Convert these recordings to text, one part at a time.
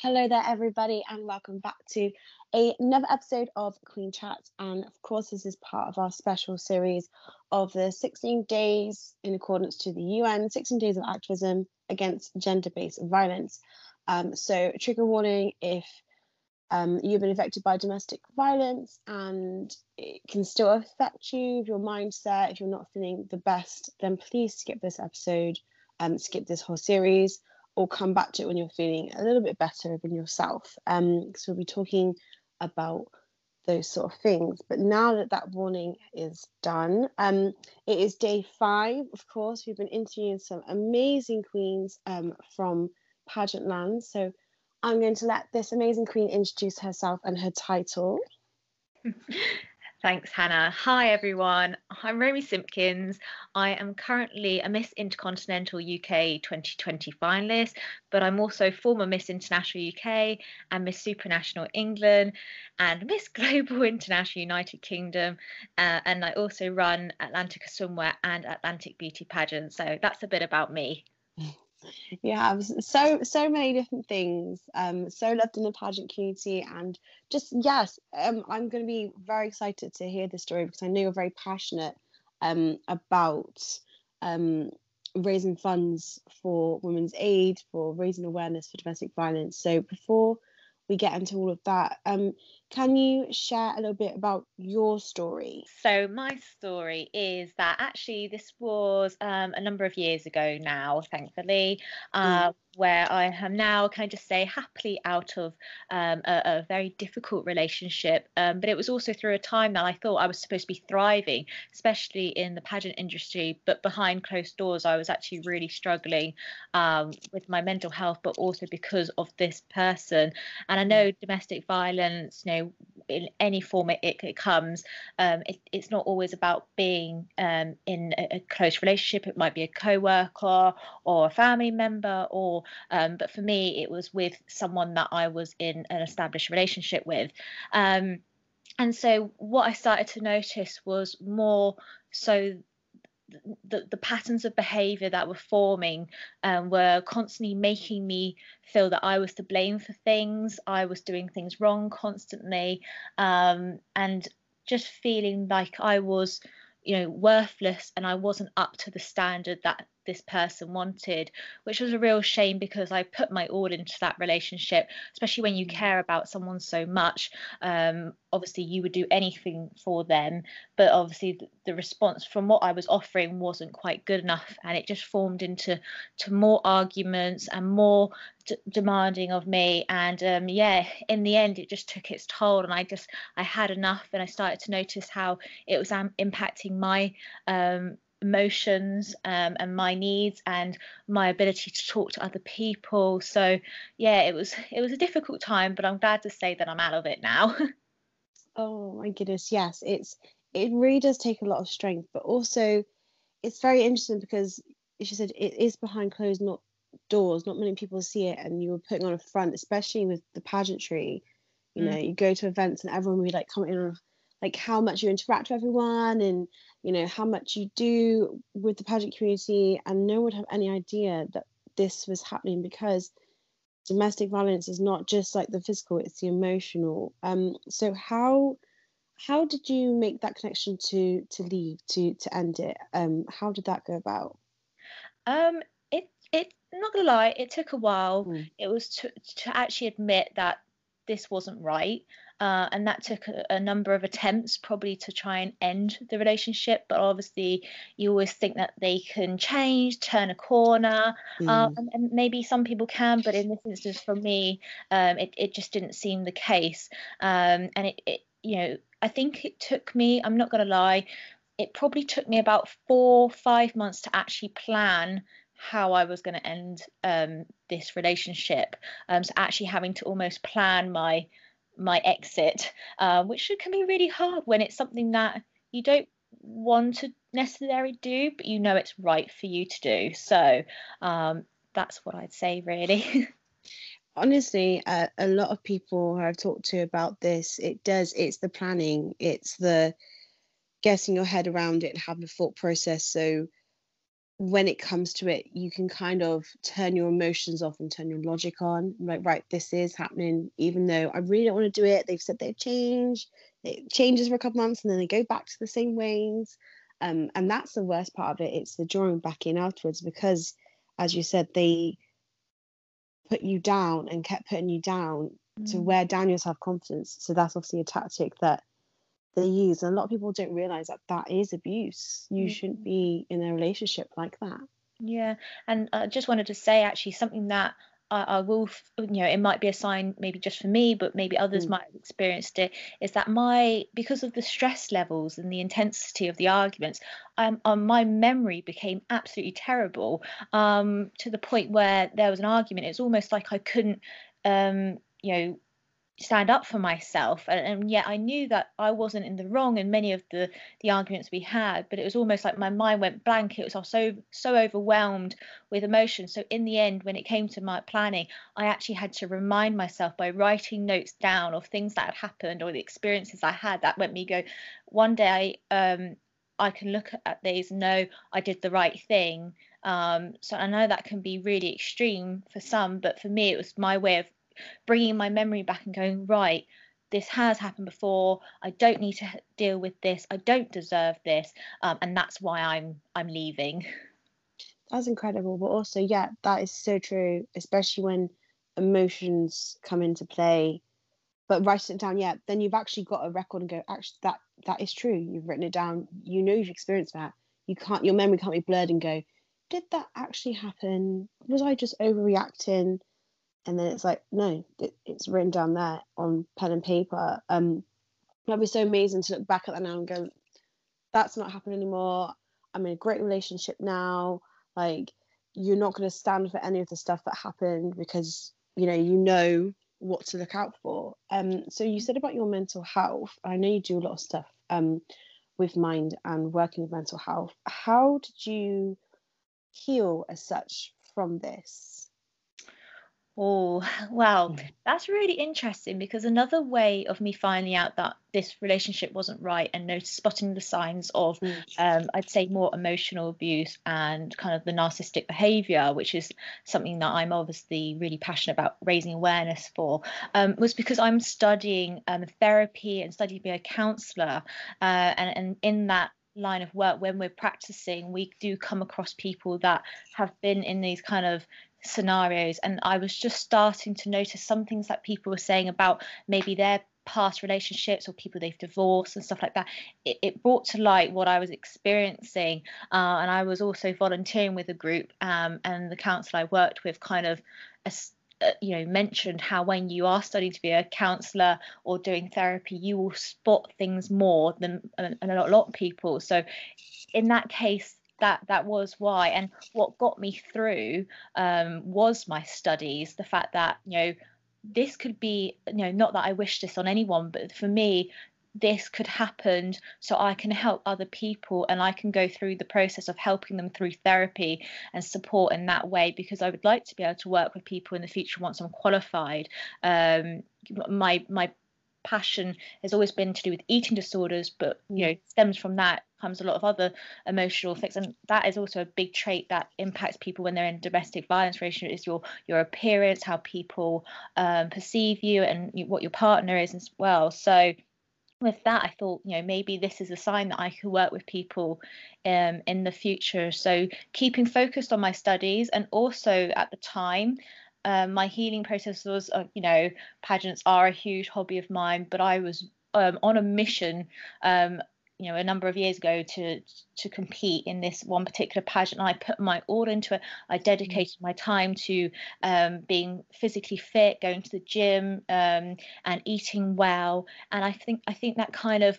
Hello there, everybody, and welcome back to another episode of Queen Chats. And of course, this is part of our special series of the 16 days in accordance to the UN 16 days of activism against gender based violence. Um, so, trigger warning if um, you've been affected by domestic violence and it can still affect you, your mindset, if you're not feeling the best, then please skip this episode, um, skip this whole series or come back to it when you're feeling a little bit better than yourself. Um, so we'll be talking about those sort of things. But now that that warning is done, um, it is day five. Of course, we've been interviewing some amazing queens um, from pageant land. So I'm going to let this amazing queen introduce herself and her title. Thanks, Hannah. Hi, everyone. I'm Romy Simpkins. I am currently a Miss Intercontinental UK 2020 finalist, but I'm also former Miss International UK and Miss Supranational England and Miss Global International United Kingdom. Uh, and I also run Atlantica Swimwear and Atlantic Beauty Pageant. So that's a bit about me. you have so so many different things um so loved in the pageant community and just yes um i'm going to be very excited to hear this story because i know you're very passionate um about um raising funds for women's aid for raising awareness for domestic violence so before we get into all of that. Um, can you share a little bit about your story? So, my story is that actually this was um, a number of years ago now, thankfully. Uh, mm where I am now, can I just say, happily out of um, a, a, very difficult relationship. Um, but it was also through a time that I thought I was supposed to be thriving, especially in the pageant industry. But behind closed doors, I was actually really struggling um, with my mental health, but also because of this person. And I know domestic violence, you know, in any form it, it, comes, um, it, it's not always about being um, in a, a close relationship. It might be a co worker or a family member or um, but for me, it was with someone that I was in an established relationship with. Um, and so what I started to notice was more so the, the patterns of behavior that were forming um, were constantly making me feel that I was to blame for things, I was doing things wrong constantly, um, and just feeling like I was, you know, worthless and I wasn't up to the standard that this person wanted, which was a real shame because I put my all into that relationship, especially when you mm. care about someone so much. Um, obviously, you would do anything for them, but obviously, the, the response from what I was offering wasn't quite good enough, and it just formed into to more arguments and more d- demanding of me. And um, yeah, in the end, it just took its toll, and I just I had enough, and I started to notice how it was um, impacting my um, emotions um, and my needs and my ability to talk to other people. So yeah it was it was a difficult time but i'm glad to say that i'm out of it now. Oh my goodness yes it's it really does take a lot of strength but also it's very interesting because she said it is behind closed not doors. Not many people see it and you were putting on a front especially with the pageantry. You mm. know you go to events and everyone would be like commenting on like how much you interact with everyone and you know how much you do with the pageant community and no one would have any idea that this was happening because domestic violence is not just like the physical it's the emotional. Um so how how did you make that connection to to leave to to end it? Um how did that go about? Um it it not gonna lie it took a while. Mm. it was to to actually admit that this wasn't right uh, and that took a, a, number of attempts probably to try and end the relationship but obviously you always think that they can change turn a corner mm. um, and, and, maybe some people can but in this instance for me um, it, it just didn't seem the case um, and it, it you know i think it took me i'm not going to lie it probably took me about four five months to actually plan how I was going to end um, this relationship. Um, so actually having to almost plan my my exit, uh, which can be really hard when it's something that you don't want to necessarily do, but you know it's right for you to do. So um, that's what I'd say, really. Honestly, uh, a lot of people I've talked to about this, it does, it's the planning, it's the getting your head around it and having a thought process. So when it comes to it, you can kind of turn your emotions off and turn your logic on. Like, right, this is happening, even though I really don't want to do it. They've said they've changed. It changes for a couple months and then they go back to the same ways. Um, and that's the worst part of it. It's the drawing back in afterwards because, as you said, they put you down and kept putting you down mm. to wear down your self confidence. So that's obviously a tactic that they use. And a lot of people don't realize that that is abuse. You mm. shouldn't be in a relationship like that. Yeah. And I just wanted to say actually something that I, I, will, you know, it might be a sign maybe just for me, but maybe others mm. might have experienced it. Is that my because of the stress levels and the intensity of the arguments, um, um my memory became absolutely terrible. Um, to the point where there was an argument, it's almost like I couldn't, um, you know, stand up for myself and, and, yet i knew that i wasn't in the wrong in many of the the arguments we had but it was almost like my mind went blank it was so so overwhelmed with emotion so in the end when it came to my planning i actually had to remind myself by writing notes down of things that had happened or the experiences i had that went me go one day um I can look at these and know I did the right thing. Um, so I know that can be really extreme for some, but for me, it was my way of bringing my memory back and going right this has happened before. I don't need to deal with this. I don't deserve this. Um, and that's why i'm i'm leaving. That's incredible but also yeah that is so true especially when emotions come into play. But writing it down yeah then you've actually got a record and go actually that that is true. You've written it down. You know you've experienced that. You can't your memory can't be blurred and go did that actually happen? Was i just overreacting and then it's like no it, it's written down there on pen and paper. Um that'd be so amazing to look back at that now and go that's not happening anymore. I'm in a great relationship now. Like you're not going to stand for any of the stuff that happened because you know you know what to look out for. Um so you said about your mental health. I know you do a lot of stuff um with mind and working with mental health. How did you heal as such from this Oh, wow. Mm. That's really interesting because another way of me finding out that this relationship wasn't right and notice spotting the signs of, um, I'd say, more emotional abuse and kind of the narcissistic behavior, which is something that I'm obviously really passionate about raising awareness for, um, was because I'm studying um, therapy and studying being a counselor. Uh, and, and in that line of work when we're practicing we do come across people that have been in these kind of scenarios. And i was just starting to notice some things that people were saying about maybe their past relationships or people they've divorced and stuff like that. It, it brought to light what i was experiencing. Uh, and i was also volunteering with a group um, and the council i worked with kind of uh, you know mentioned how when you are studying to be a counselor or doing therapy you will spot things more than and a lot of people. So in that case that that was why. And what got me through um, was my studies the fact that you know this could be you know not that i wish this on anyone but for me this could happen so I can help other people and I can go through the process of helping them through therapy and support in that way because I would like to be able to work with people in the future once I'm qualified. Um, my my passion has always been to do with eating disorders, but you know stems from that comes a lot of other emotional effects and that is also a big trait that impacts people when they're in domestic violence relationship is your your appearance how people um, perceive you and what your partner is as well so with that i thought you know maybe this is a sign that i could work with people um, in the future. So keeping focused on my studies and also at the time um, my healing process was, uh, you know, pageants are a huge hobby of mine, but I was um, on a mission um, you know a number of years ago to to compete in this one particular pageant and i put my all into it. I dedicated my time to um, being physically fit going to the gym um, and eating well. And i think i think that kind of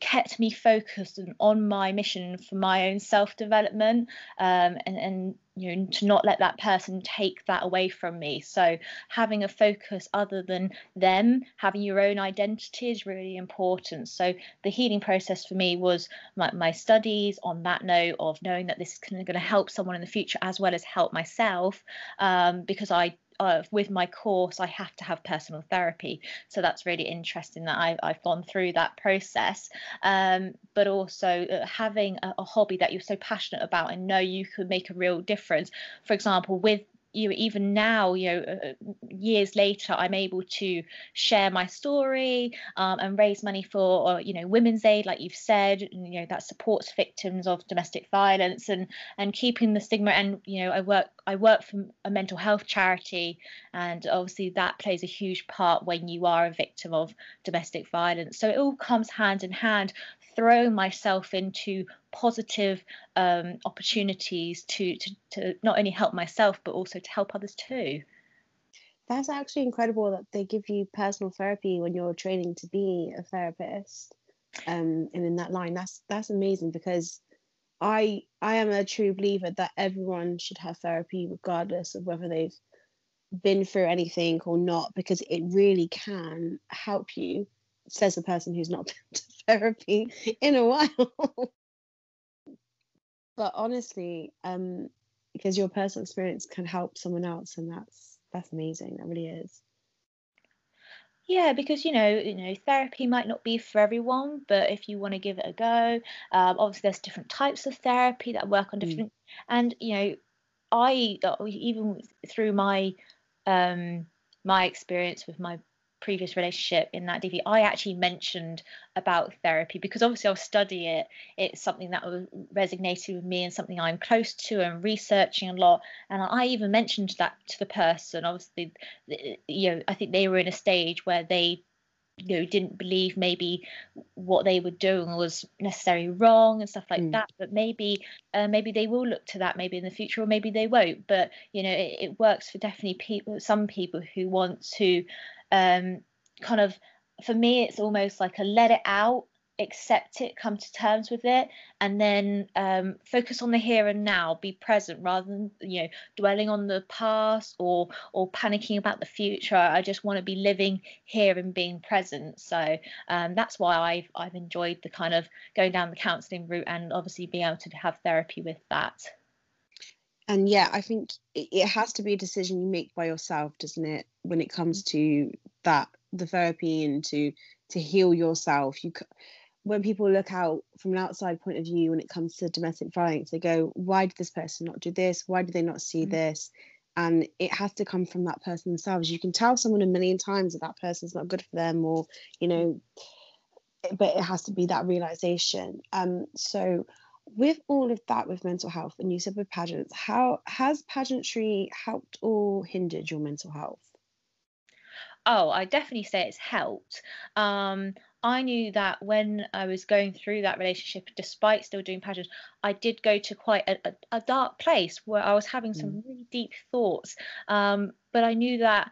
kept me focused and on my mission for my own self development um, and and you know to not let that person take that away from me. So having a focus other than them having your own identity is really important. So the healing process for me was my, my studies on that note of knowing that this is going to help someone in the future as well as help myself um, because i uh, with my course, I have to have personal therapy. So that's really interesting that I've, I've gone through that process. Um, but also uh, having a, a hobby that you're so passionate about and know you could make a real difference. For example, with you know, even now, you know, uh, uh, years later, I'm able to share my story um, and raise money for, you know, Women's Aid, like you've said, you know, that supports victims of domestic violence and and keeping the stigma. And you know, I work I work for a mental health charity, and obviously that plays a huge part when you are a victim of domestic violence. So it all comes hand in hand throw myself into positive um, opportunities to, to to not only help myself but also to help others too. That's actually incredible that they give you personal therapy when you're training to be a therapist um, and in that line. That's that's amazing because i i am a true believer that everyone should have therapy regardless of whether they've been through anything or not because it really can help you says the person who's not been to therapy in a while. but honestly, um, because your personal experience can help someone else, and that's that's amazing. That really is. Yeah, because you know, you know, therapy might not be for everyone, but if you want to give it a go, um, obviously there's different types of therapy that work on mm. different, mm. and you know, I uh, even through my um my experience with my previous relationship in that DV, I actually mentioned about therapy because obviously I'll study it. It's something that resonated with me and something I'm close to and researching a lot. And I even mentioned that to the person. Obviously, you know, I think they were in a stage where they you know didn't believe maybe what they were doing was necessarily wrong and stuff like mm. that but maybe uh, maybe they will look to that maybe in the future or maybe they won't but you know it, it works for definitely people some people who want to um, kind of for me it's almost like a let it out accept it come to terms with it and then um, focus on the here and now be present rather than you know dwelling on the past or or panicking about the future. I just want to be living here and being present. So um, that's why i've i've enjoyed the kind of going down the counseling route and obviously being able to have therapy with that and yeah i think it has to be a decision you make by yourself doesn't it? When it comes to that the therapy and to to heal yourself. You when people look out from an outside point of view when it comes to domestic violence they go why did this person not do this? Why did they not see mm-hmm. this? And it has to come from that person themselves. You can tell someone a million times that that person's not good for them or you know but it has to be that realization. Um so with all of that with mental health and you said with pageants how has pageantry helped or hindered your mental health oh i definitely say it's helped um I knew that when I was going through that relationship, despite still doing pageants, I did go to quite a, a, a dark place where I was having some mm. really deep thoughts. Um, but I knew that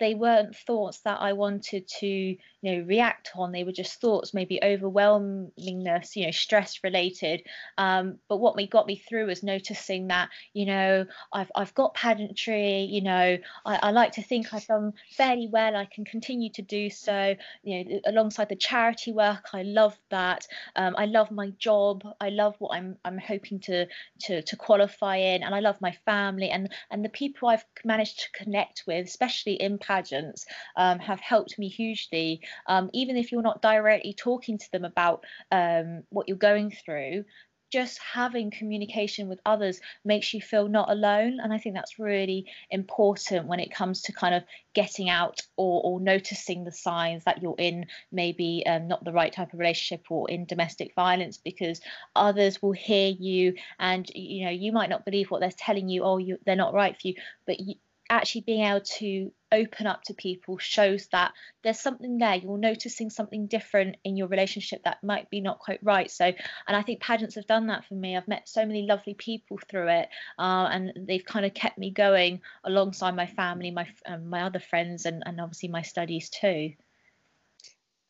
they weren't thoughts that I wanted to, you know, react on. They were just thoughts, maybe overwhelmingness, you know, stress related. Um, but what me got me through was noticing that, you know, I've I've got pageantry. You know, I, I like to think I've done fairly well. I can continue to do so. You know, alongside the charity work, I love that. Um, I love my job. I love what I'm I'm hoping to to to qualify in, and I love my family and and the people I've managed to connect with, especially in pageants, um, have helped me hugely. Um, even if you're not directly talking to them about um, what you're going through, just having communication with others makes you feel not alone and i think that's really important when it comes to kind of getting out or, or noticing the signs that you're in maybe um, not the right type of relationship or in domestic violence because others will hear you and you know you might not believe what they're telling you oh you, they're not right for you but you, actually being able to open up to people shows that there's something there. You're noticing something different in your relationship that might be not quite right. So and i think pageants have done that for me. I've met so many lovely people through it uh, and they've kind of kept me going alongside my family my um, my other friends and, and obviously my studies too.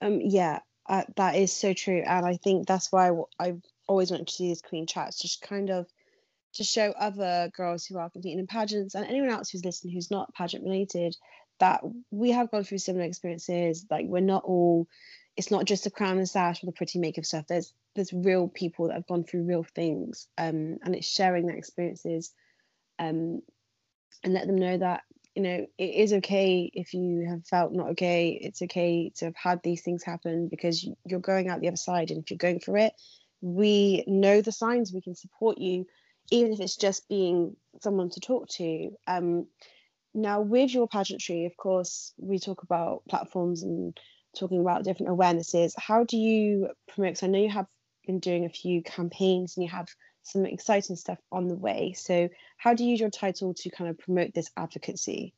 Um yeah uh, that is so true. And i think that's why i always wanted to do these queen chats just kind of to show other girls who are competing in pageants and anyone else who's listening who's not pageant related that we have gone through similar experiences. Like we're not all it's not just a crown and sash or the pretty makeup stuff. There's there's real people that have gone through real things. Um, and it's sharing their experiences um, and let them know that you know it is okay if you have felt not okay it's okay to have had these things happen because you're going out the other side and if you're going for it we know the signs we can support you even if it's just being someone to talk to um, now with your pageantry of course we talk about platforms and talking about different awarenesses how do you promote because i know you have been doing a few campaigns and you have some exciting stuff on the way. So, how do you use your title to kind of promote this advocacy?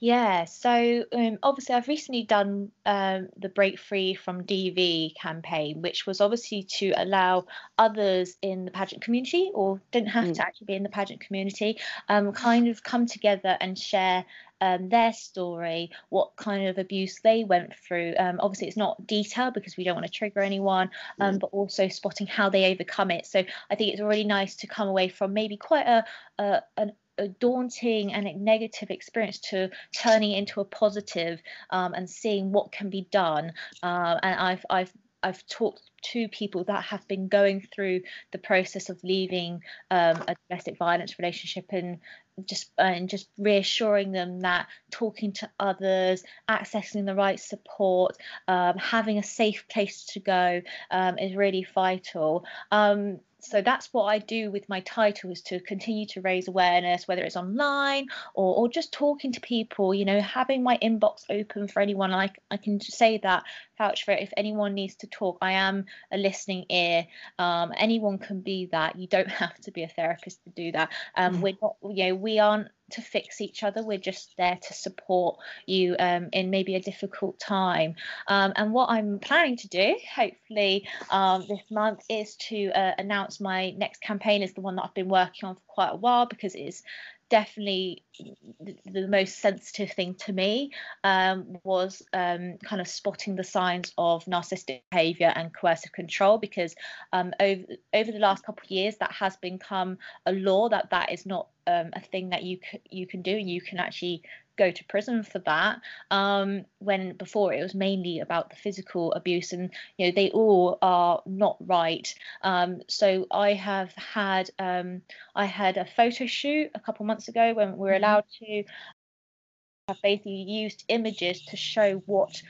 Yeah, so um, obviously, I've recently done um, the Break Free from DV campaign, which was obviously to allow others in the pageant community, or didn't have mm. to actually be in the pageant community, um, kind of come together and share um, their story, what kind of abuse they went through. Um, obviously, it's not detailed because we don't want to trigger anyone, um, mm. but also spotting how they overcome it. So I think it's really nice to come away from maybe quite a, a an a daunting and a negative experience to turning into a positive, um, and seeing what can be done. Uh, and I've I've I've talked to people that have been going through the process of leaving um, a domestic violence relationship and just and just reassuring them that talking to others, accessing the right support, um, having a safe place to go um, is really vital. Um, so that's what I do with my title is to continue to raise awareness, whether it's online or, or just talking to people, you know, having my inbox open for anyone. I, I can say that, vouch for it. If anyone needs to talk, I am a listening ear. Um, anyone can be that. You don't have to be a therapist to do that. Um, mm. We're not, you know, we aren't to fix each other. We're just there to support you um, in maybe a difficult time. Um, and what I'm planning to do, hopefully um, this month, is to uh, announce my next campaign is the one that I've been working on for quite a while because it is definitely the, the, most sensitive thing to me um, was um, kind of spotting the signs of narcissistic behavior and coercive control because um, over over the last couple of years that has become a law that that is not um, a thing that you c- you can do. And you can actually go to prison for that um, when before it was mainly about the physical abuse and you know they all are not right um, so i have had um, i had a photo shoot a couple months ago when we were mm-hmm. allowed to have basically used images to show what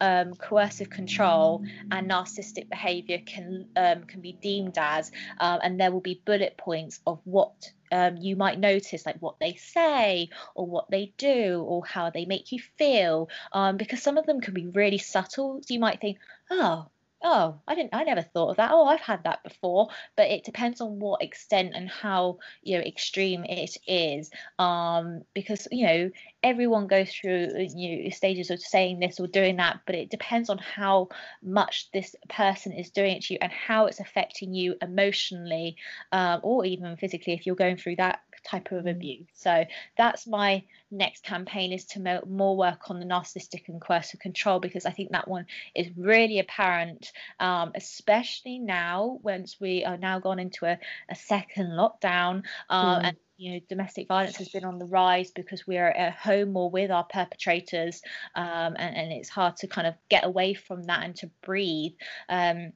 um, coercive control and narcissistic behavior can um, can be deemed as, um, and there will be bullet points of what um, you might notice, like what they say or what they do or how they make you feel, um, because some of them can be really subtle. So you might think, oh, oh i didn't i never thought of that oh i've had that before but it depends on what extent and how you know extreme it is um because you know everyone goes through you know, stages of saying this or doing that but it depends on how much this person is doing it to you and how it's affecting you emotionally um, or even physically if you're going through that type of mm. abuse. So that's my next campaign is to more work on the narcissistic and coercive control because I think that one is really apparent, um, especially now once we are now gone into a, a second lockdown uh, mm. and you know domestic violence has been on the rise because we are at home or with our perpetrators um, and, and, it's hard to kind of get away from that and to breathe. Um,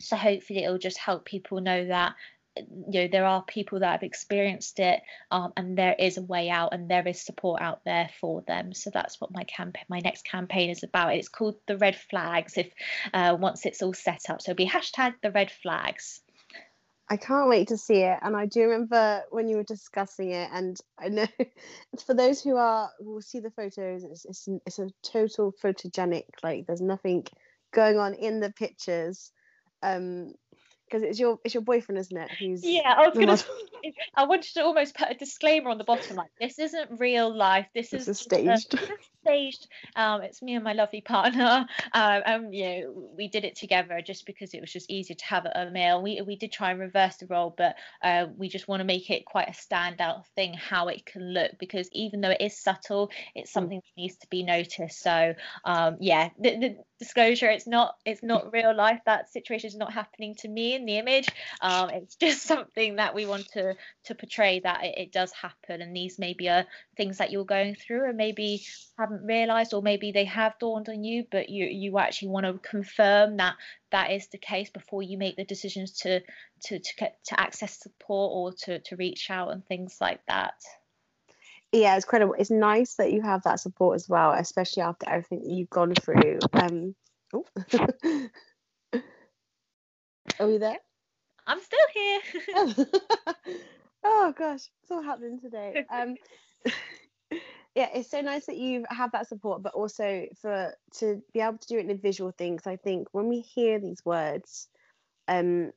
so hopefully it'll just help people know that you know there are people that have experienced it um, and there is a way out and there is support out there for them. So that's what my campaign my next campaign is about. It's called the red flags if uh, once it's all set up. So it'll be hashtag the red flags I can't wait to see it. And I do remember when you were discussing it, and I know for those who are will see the photos, it's, it's it's a total photogenic. Like there's nothing going on in the pictures. Um, because it's your it's your boyfriend, isn't it? Who's yeah. I was gonna. I wanted to almost put a disclaimer on the bottom, like this isn't real life. This is staged. Uh, staged. Um, it's me and my lovely partner. Um, and you know, we did it together just because it was just easier to have a male. We we did try and reverse the role, but uh, we just want to make it quite a standout thing how it can look because even though it is subtle, it's mm. something that needs to be noticed. So um, yeah, the, the disclosure, it's not it's not real life. That situation is not happening to me in the image. Um, it's just something that we want to to portray that it, it does happen, and these maybe are things that you're going through, and maybe haven't realised, or maybe they have dawned on you, but you you actually want to confirm that that is the case before you make the decisions to to to, get, to access support or to to reach out and things like that yeah, it's incredible. It's nice that you have that support as well, especially after everything you've gone through. Um, oh. Are we there? I'm still here. oh gosh, it's all happening today. Um, yeah, it's so nice that you have that support, but also for to be able to do it in a visual thing. Because I think when we hear these words, um,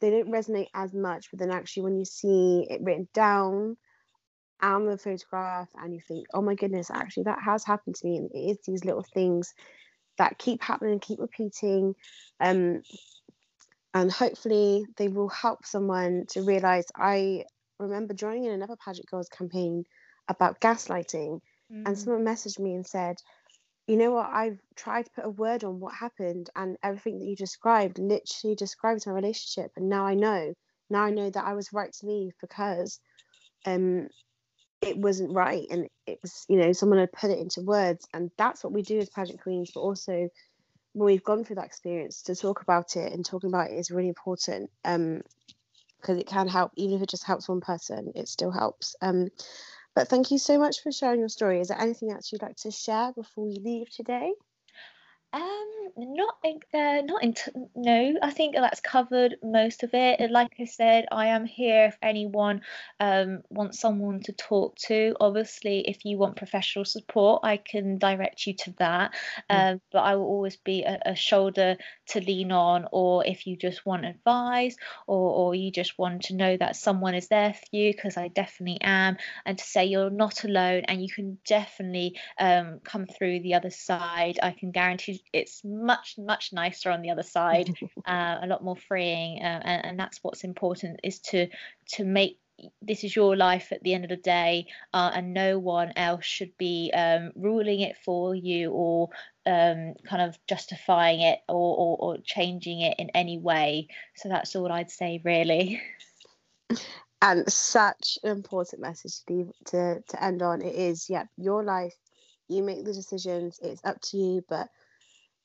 they don't resonate as much. But then actually, when you see it written down and the photograph, and you think, oh my goodness, actually that has happened to me, and it is these little things that keep happening and keep repeating. Um, and hopefully they will help someone to realize I remember joining in another Pageant Girls campaign about gaslighting, mm. and someone messaged me and said, you know what, I've tried to put a word on what happened, and everything that you described literally describes my relationship. And now I know, now I know that I was right to leave because um, it wasn't right. And it was, you know, someone had put it into words. And that's what we do as pageant queens, but also when we've gone through that experience to talk about it and talking about it is really important um because it can help even if it just helps one person it still helps um but thank you so much for sharing your story. Is there anything else you'd like to share before we leave today? Um, not uh, not in no. I think that's covered most of it. Like I said, I am here if anyone um wants someone to talk to. Obviously, if you want professional support, I can direct you to that. Mm. Um, but I will always be a, a, shoulder to lean on. Or if you just want advice, or or you just want to know that someone is there for you, because I definitely am, and to say you're not alone, and you can definitely um come through the other side. I can guarantee it's much much nicer on the other side uh, a lot more freeing uh, and, and, that's what's important is to to make this is your life at the end of the day uh, and no one else should be um, ruling it for you or um, kind of justifying it or, or, or changing it in any way. So that's all i'd say really. And such an important message to, leave, to to end on. It is yeah your life. You make the decisions. It's up to you but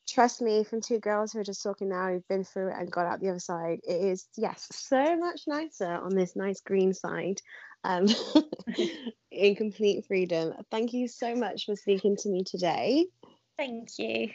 trust me, from two girls who are just talking now, who've been through it and got out the other side, it is, yes, so much nicer on this nice green side um, in complete freedom. Thank you so much for speaking to me today. Thank you.